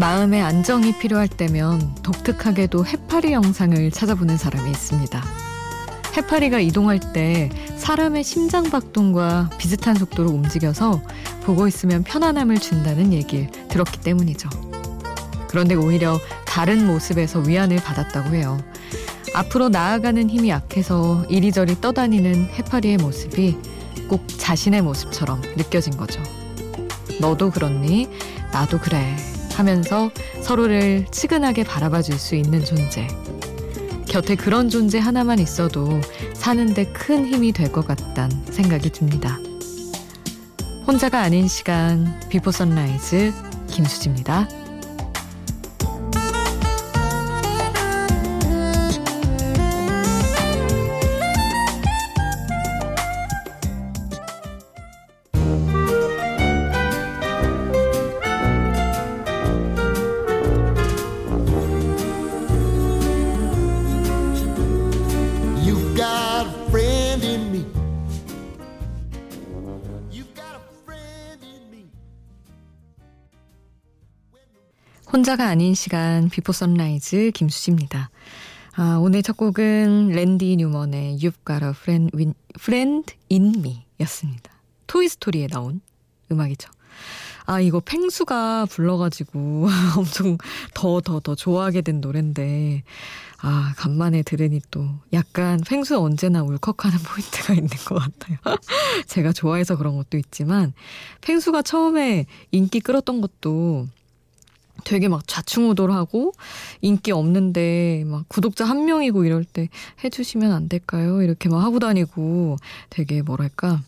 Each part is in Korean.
마음의 안정이 필요할 때면 독특하게도 해파리 영상을 찾아보는 사람이 있습니다. 해파리가 이동할 때 사람의 심장 박동과 비슷한 속도로 움직여서 보고 있으면 편안함을 준다는 얘기를 들었기 때문이죠. 그런데 오히려 다른 모습에서 위안을 받았다고 해요. 앞으로 나아가는 힘이 약해서 이리저리 떠다니는 해파리의 모습이 꼭 자신의 모습처럼 느껴진 거죠. 너도 그렇니? 나도 그래. 하면서 서로를 측은하게 바라봐 줄 수 있는 존재. 곁에 그런 존재 하나만 있어도 사는데 큰 힘이 될 것 같단 생각이 듭니다. 혼자가 아닌 시간, Before Sunrise, 김수지입니다. 혼자가 아닌 시간 비포 선라이즈 김수지입니다. 아, 오늘 첫 곡은 랜디 뉴먼의 You've Got a Friend, Win, Friend in Me 였습니다. 토이스토리에 나온 음악이죠. 아, 이거 펭수가 불러가지고 엄청 더, 더, 더 좋아하게 된 노랜데, 아, 간만에 들으니 또 약간 펭수 언제나 울컥하는 포인트가 있는 것 같아요. 제가 좋아해서 그런 것도 있지만, 팽수가 처음에 인기 끌었던 것도 되게 막 좌충우돌하고 인기 없는데 막 구독자 한 명이고 이럴 때 해주시면 안 될까요? 이렇게 막 하고 다니고 되게 뭐랄까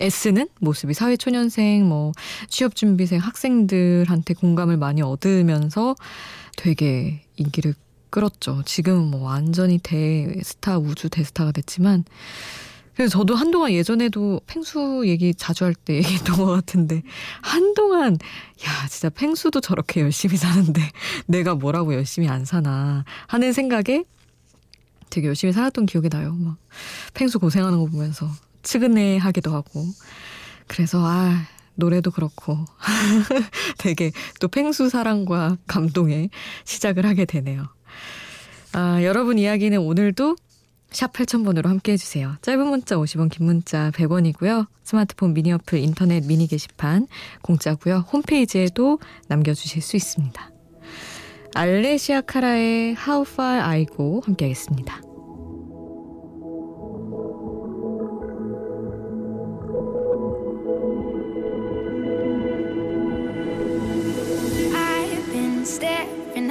애쓰는 모습이 사회초년생 뭐 취업준비생 학생들한테 공감을 많이 얻으면서 되게 인기를 끌었죠. 지금은 뭐 완전히 대스타 우주 대스타가 됐지만 그래서 저도 한동안 예전에도 펭수 얘기 자주 할 때 얘기했던 것 같은데 한동안 야 진짜 펭수도 저렇게 열심히 사는데 내가 뭐라고 열심히 안 사나 하는 생각에 되게 열심히 살았던 기억이 나요. 막 펭수 고생하는 거 보면서 측은해하기도 하고 그래서 아 노래도 그렇고 되게 또 펭수 사랑과 감동에 시작을 하게 되네요. 아, 여러분 이야기는 오늘도 샵 8000번으로 함께 해주세요. 짧은 문자 50원, 긴 문자 100원이고요. 스마트폰 미니 어플, 인터넷 미니 게시판 공짜고요. 홈페이지에도 남겨주실 수 있습니다. 알레시아 카라의 How Far I Go 함께 하겠습니다.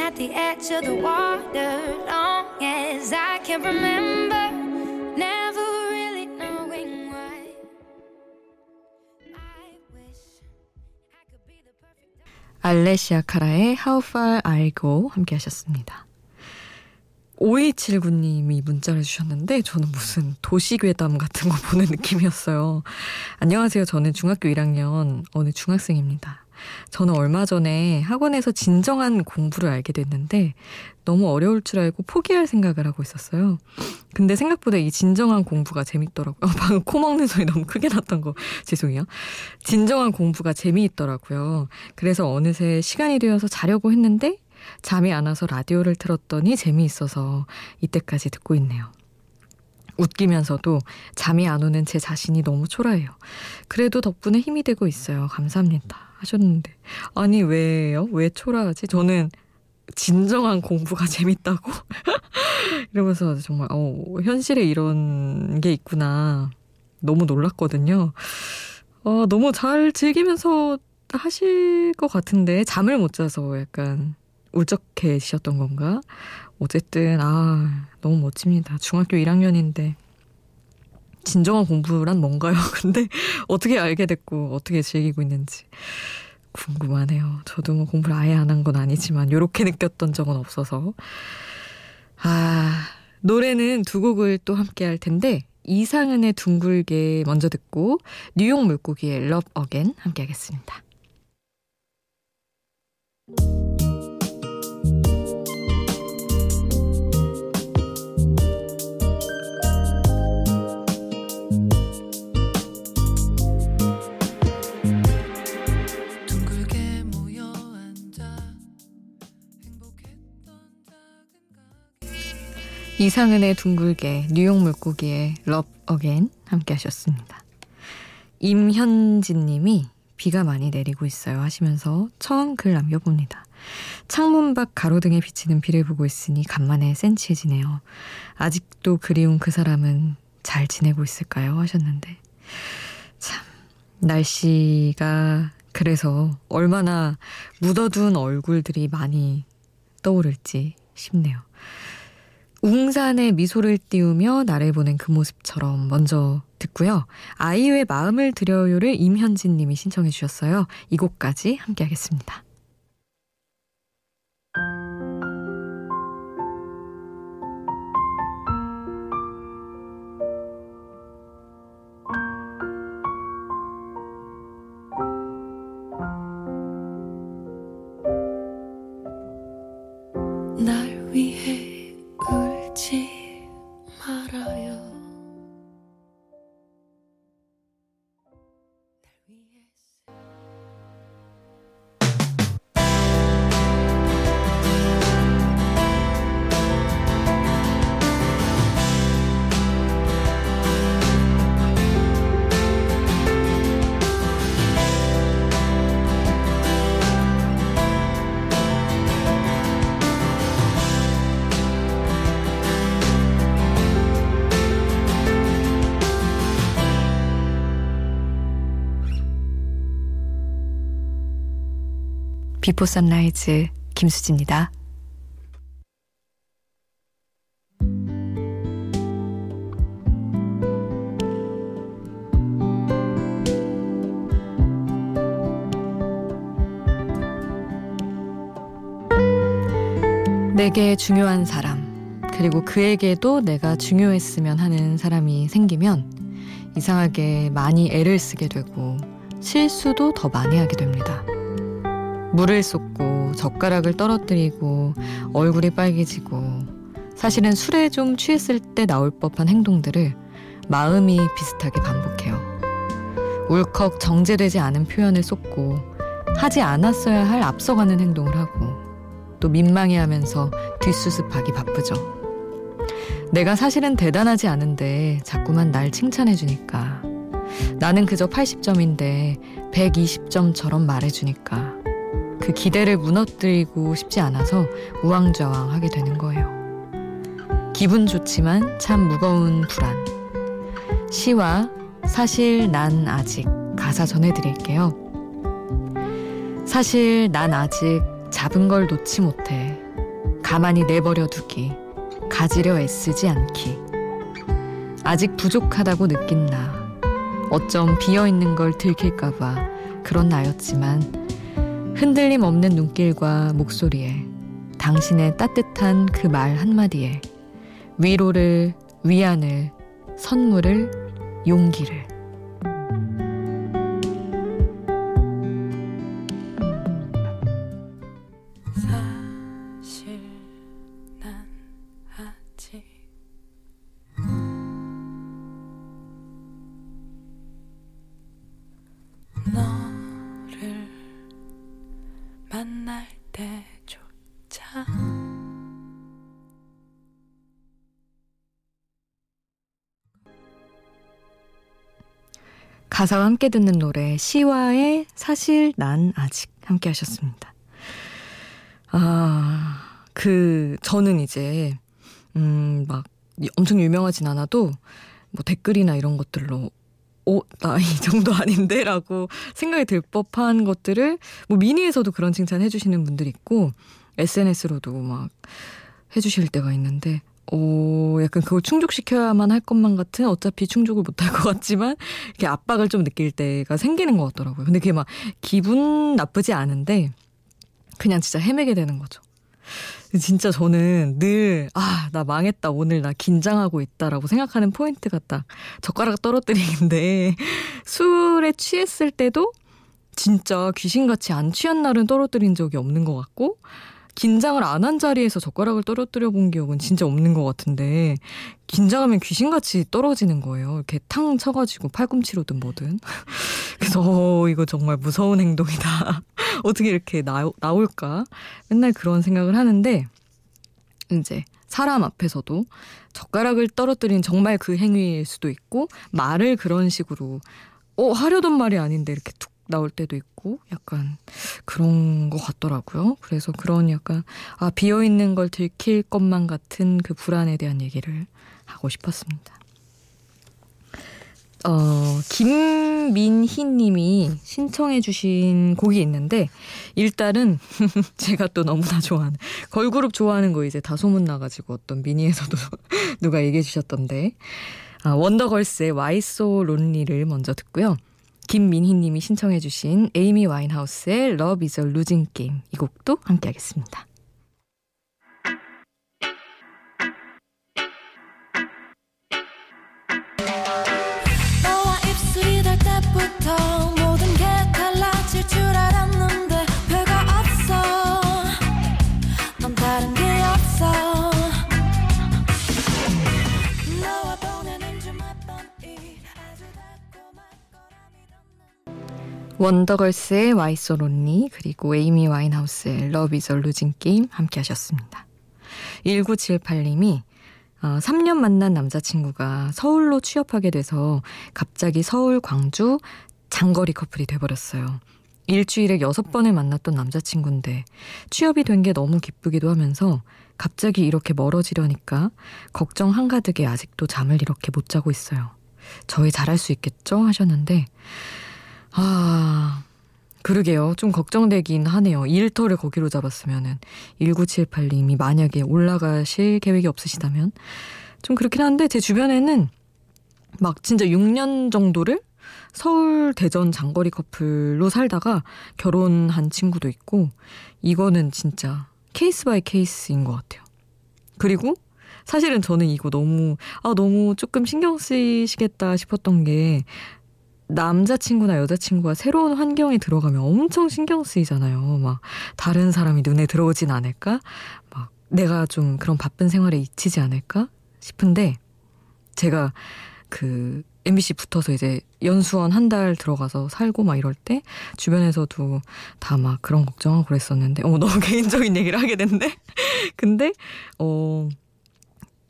At the edge of the water long as I can remember. Never really knowing why. I wish I could be the perfect. 알레시아 카라의 How Far I Go 함께 하셨습니다. 5279님이 문자를 주셨는데 저는 무슨 도시괴담 같은 거 보는 느낌이었어요. 안녕하세요. 저는 중학교 1학년 어느 중학생입니다. 저는 얼마 전에 학원에서 진정한 공부를 알게 됐는데 너무 어려울 줄 알고 포기할 생각을 하고 있었어요. 근데 생각보다 이 진정한 공부가 재밌더라고요. 어, 방금 코 먹는 소리 너무 크게 났던 거 죄송해요. 진정한 공부가 재미있더라고요. 그래서 어느새 시간이 되어서 자려고 했는데 잠이 안 와서 라디오를 틀었더니 재미있어서 이때까지 듣고 있네요. 웃기면서도 잠이 안 오는 제 자신이 너무 초라해요. 그래도 덕분에 힘이 되고 있어요. 감사합니다. 하셨는데 아니 왜요? 왜 초라하지? 저는 진정한 공부가 재밌다고 이러면서 정말 어, 현실에 이런 게 있구나 너무 놀랐거든요. 어, 너무 잘 즐기면서 하실 것 같은데 잠을 못 자서 약간 울적해지셨던 건가? 어쨌든 아 너무 멋집니다. 중학교 1학년인데 진정한 공부란 뭔가요? 근데 어떻게 알게 됐고 어떻게 즐기고 있는지 궁금하네요. 저도 뭐 공부를 아예 안 한 건 아니지만 이렇게 느꼈던 적은 없어서 아 노래는 두 곡을 또 함께 할 텐데 이상은의 둥글게 먼저 듣고 뉴욕 물고기의 Love Again 함께 하겠습니다. 이상은의 둥글게, 뉴욕 물고기의 럽 어겐 함께 하셨습니다. 임현진 님이 비가 많이 내리고 있어요 하시면서 처음 글 남겨봅니다. 창문 밖 가로등에 비치는 비를 보고 있으니 간만에 센치해지네요. 아직도 그리운 그 사람은 잘 지내고 있을까요? 하셨는데. 참, 날씨가 그래서 얼마나 묻어둔 얼굴들이 많이 떠오를지 싶네요. 웅산에 미소를 띄우며 나를 보낸 그 모습처럼 먼저 듣고요. 아이유의 마음을 드려요를 임현진 님이 신청해 주셨어요. 이 곡까지 함께 하겠습니다. 울지 말아요. 비포 선라이즈 김수지입니다. 내게 중요한 사람, 그리고 그에게도 내가 중요했으면 하는 사람이 생기면 이상하게 많이 애를 쓰게 되고 실수도 더 많이 하게 됩니다. 물을 쏟고 젓가락을 떨어뜨리고 얼굴이 빨개지고 사실은 술에 좀 취했을 때 나올 법한 행동들을 마음이 비슷하게 반복해요. 울컥 정제되지 않은 표현을 쏟고 하지 않았어야 할 앞서가는 행동을 하고 또 민망해 하면서 뒷수습하기 바쁘죠. 내가 사실은 대단하지 않은데 자꾸만 날 칭찬해주니까 나는 그저 80점인데 120점처럼 말해주니까 그 기대를 무너뜨리고 싶지 않아서 우왕좌왕 하게 되는 거예요. 기분 좋지만 참 무거운 불안. 시와 사실 난 아직 가사 전해드릴게요. 사실 난 아직 잡은 걸 놓지 못해. 가만히 내버려 두기. 가지려 애쓰지 않기. 아직 부족하다고 느낀 나. 어쩜 비어 있는 걸 들킬까봐 그런 나였지만 흔들림 없는 눈길과 목소리에 당신의 따뜻한 그 말 한마디에 위로를, 위안을, 선물을, 용기를. 가사와 함께 듣는 노래 시와의 사실 난 아직 함께 하셨습니다. 아, 그 저는 이제 음, 막 엄청 유명하진 않아도 뭐 댓글이나 이런 것들로 오, 나 이 정도 아닌데? 라고 생각이 들 법한 것들을 뭐 미니에서도 그런 칭찬 해주시는 분들 있고 SNS로도 막 해주실 때가 있는데 오, 약간 그걸 충족시켜야만 할 것만 같은 어차피 충족을 못 할 것 같지만 이렇게 압박을 좀 느낄 때가 생기는 것 같더라고요. 근데 그게 막 기분 나쁘지 않은데 그냥 진짜 헤매게 되는 거죠. 진짜 저는 늘, 아, 나 망했다. 오늘 나 긴장하고 있다라고 생각하는 포인트가 딱 젓가락 떨어뜨리는데 술에 취했을 때도 진짜 귀신같이 안 취한 날은 떨어뜨린 적이 없는 것 같고 긴장을 안 한 자리에서 젓가락을 떨어뜨려 본 기억은 진짜 없는 것 같은데 긴장하면 귀신같이 떨어지는 거예요. 이렇게 탕 쳐가지고 팔꿈치로든 뭐든. 그래서 어, 이거 정말 무서운 행동이다. 어떻게 이렇게 나, 나올까? 맨날 그런 생각을 하는데 이제 사람 앞에서도 젓가락을 떨어뜨린 정말 그 행위일 수도 있고 말을 그런 식으로 어 하려던 말이 아닌데 이렇게 툭 나올 때도 있고 약간 그런 것 같더라고요. 그래서 그런 약간 아 비어 있는 걸 들킬 것만 같은 그 불안에 대한 얘기를 하고 싶었습니다. 어, 김민희 님이 신청해 주신 곡이 있는데 일단은 제가 또 너무나 좋아하는 걸그룹 좋아하는 거 이제 다 소문 나 가지고 어떤 미니에서도 누가 얘기해 주셨던데 아, 원더걸스의 Why So Lonely를 먼저 듣고요. 김민희 님이 신청해 주신 에이미 와인하우스의 a Losing Game 이 곡도 함께 하겠습니다. 원더걸스의 Why So Lonely 그리고 에이미 와인하우스의 Love is a Losing Game 함께 하셨습니다. 1978님이 어, 3년 만난 남자친구가 서울로 취업하게 돼서 갑자기 서울 광주 장거리 커플이 돼버렸어요. 일주일에 여섯 번을 만났던 남자친구인데 취업이 된 게 너무 기쁘기도 하면서 갑자기 이렇게 멀어지려니까 걱정 한가득에 아직도 잠을 이렇게 못 자고 있어요. 저희 잘할 수 있겠죠? 하셨는데 아, 그러게요. 좀 걱정되긴 하네요. 일터를 거기로 잡았으면은 1978님이 만약에 올라가실 계획이 없으시다면 좀 그렇긴 한데 제 주변에는 막 진짜 6년 정도를 서울 대전 장거리 커플로 살다가 결혼한 친구도 있고 이거는 진짜 case by case인 것 같아요. 그리고 사실은 저는 이거 너무 아 너무 조금 신경 쓰이시겠다 싶었던 게 남자친구나 여자친구가 새로운 환경에 들어가면 엄청 신경 쓰이잖아요. 막 다른 사람이 눈에 들어오진 않을까? 막 내가 좀 그런 바쁜 생활에 잊히지 않을까? 싶은데 제가 그 MBC 붙어서 이제 연수원 한 달 들어가서 살고 막 이럴 때 주변에서도 다 막 그런 걱정하고 그랬었는데 어 너무 개인적인 얘기를 하게 됐는데 근데 어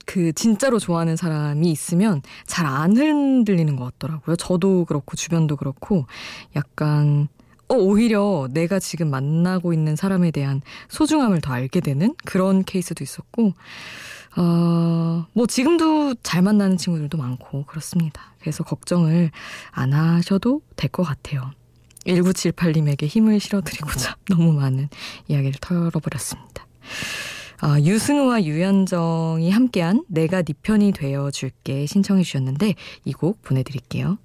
그 진짜로 좋아하는 사람이 있으면 잘 안 흔들리는 것 같더라고요. 저도 그렇고 주변도 그렇고 약간 어, 오히려 내가 지금 만나고 있는 사람에 대한 소중함을 더 알게 되는 그런 케이스도 있었고, 어, 뭐 지금도 잘 만나는 친구들도 많고 그렇습니다. 그래서 걱정을 안 하셔도 될 것 같아요. 1978님에게 힘을 실어드리고자 너무 많은 이야기를 털어버렸습니다. 아, 유승우와 유현정이 함께한 내가 네 편이 되어 줄게 신청해 주셨는데 이 곡 보내드릴게요.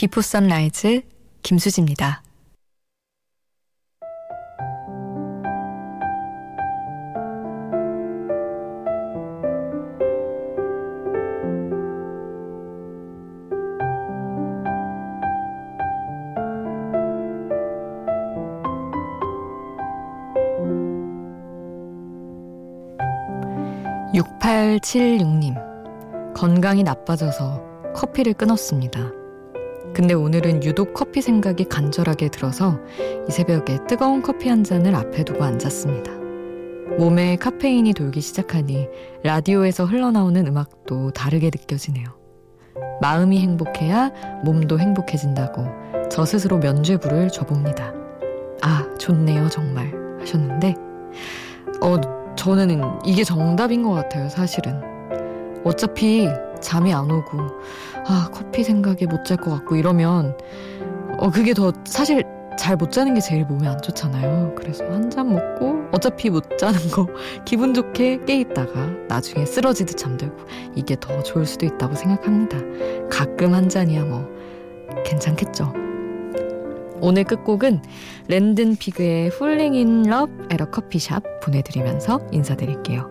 비포 선라이즈 김수지입니다. 육팔칠육님 건강이 나빠져서 커피를 끊었습니다. 근데 오늘은 유독 커피 생각이 간절하게 들어서 이 새벽에 뜨거운 커피 한 잔을 앞에 두고 앉았습니다. 몸에 카페인이 돌기 시작하니 라디오에서 흘러나오는 음악도 다르게 느껴지네요. 마음이 행복해야 몸도 행복해진다고 저 스스로 면죄부를 줘봅니다. 아, 좋네요, 정말. 하셨는데, 어, 저는 이게 정답인 것 같아요, 사실은. 어차피 잠이 안 오고 아 커피 생각에 못 잘 것 같고 이러면 어 그게 더 사실 잘 못 자는 게 제일 몸에 안 좋잖아요. 그래서 한 잔 먹고 어차피 못 자는 거 기분 좋게 깨 있다가 나중에 쓰러지듯 잠들고 이게 더 좋을 수도 있다고 생각합니다. 가끔 한 잔이야 뭐 괜찮겠죠. 오늘 끝곡은 랜든 피그의 Falling in Love Coffee Shop 보내드리면서 인사드릴게요.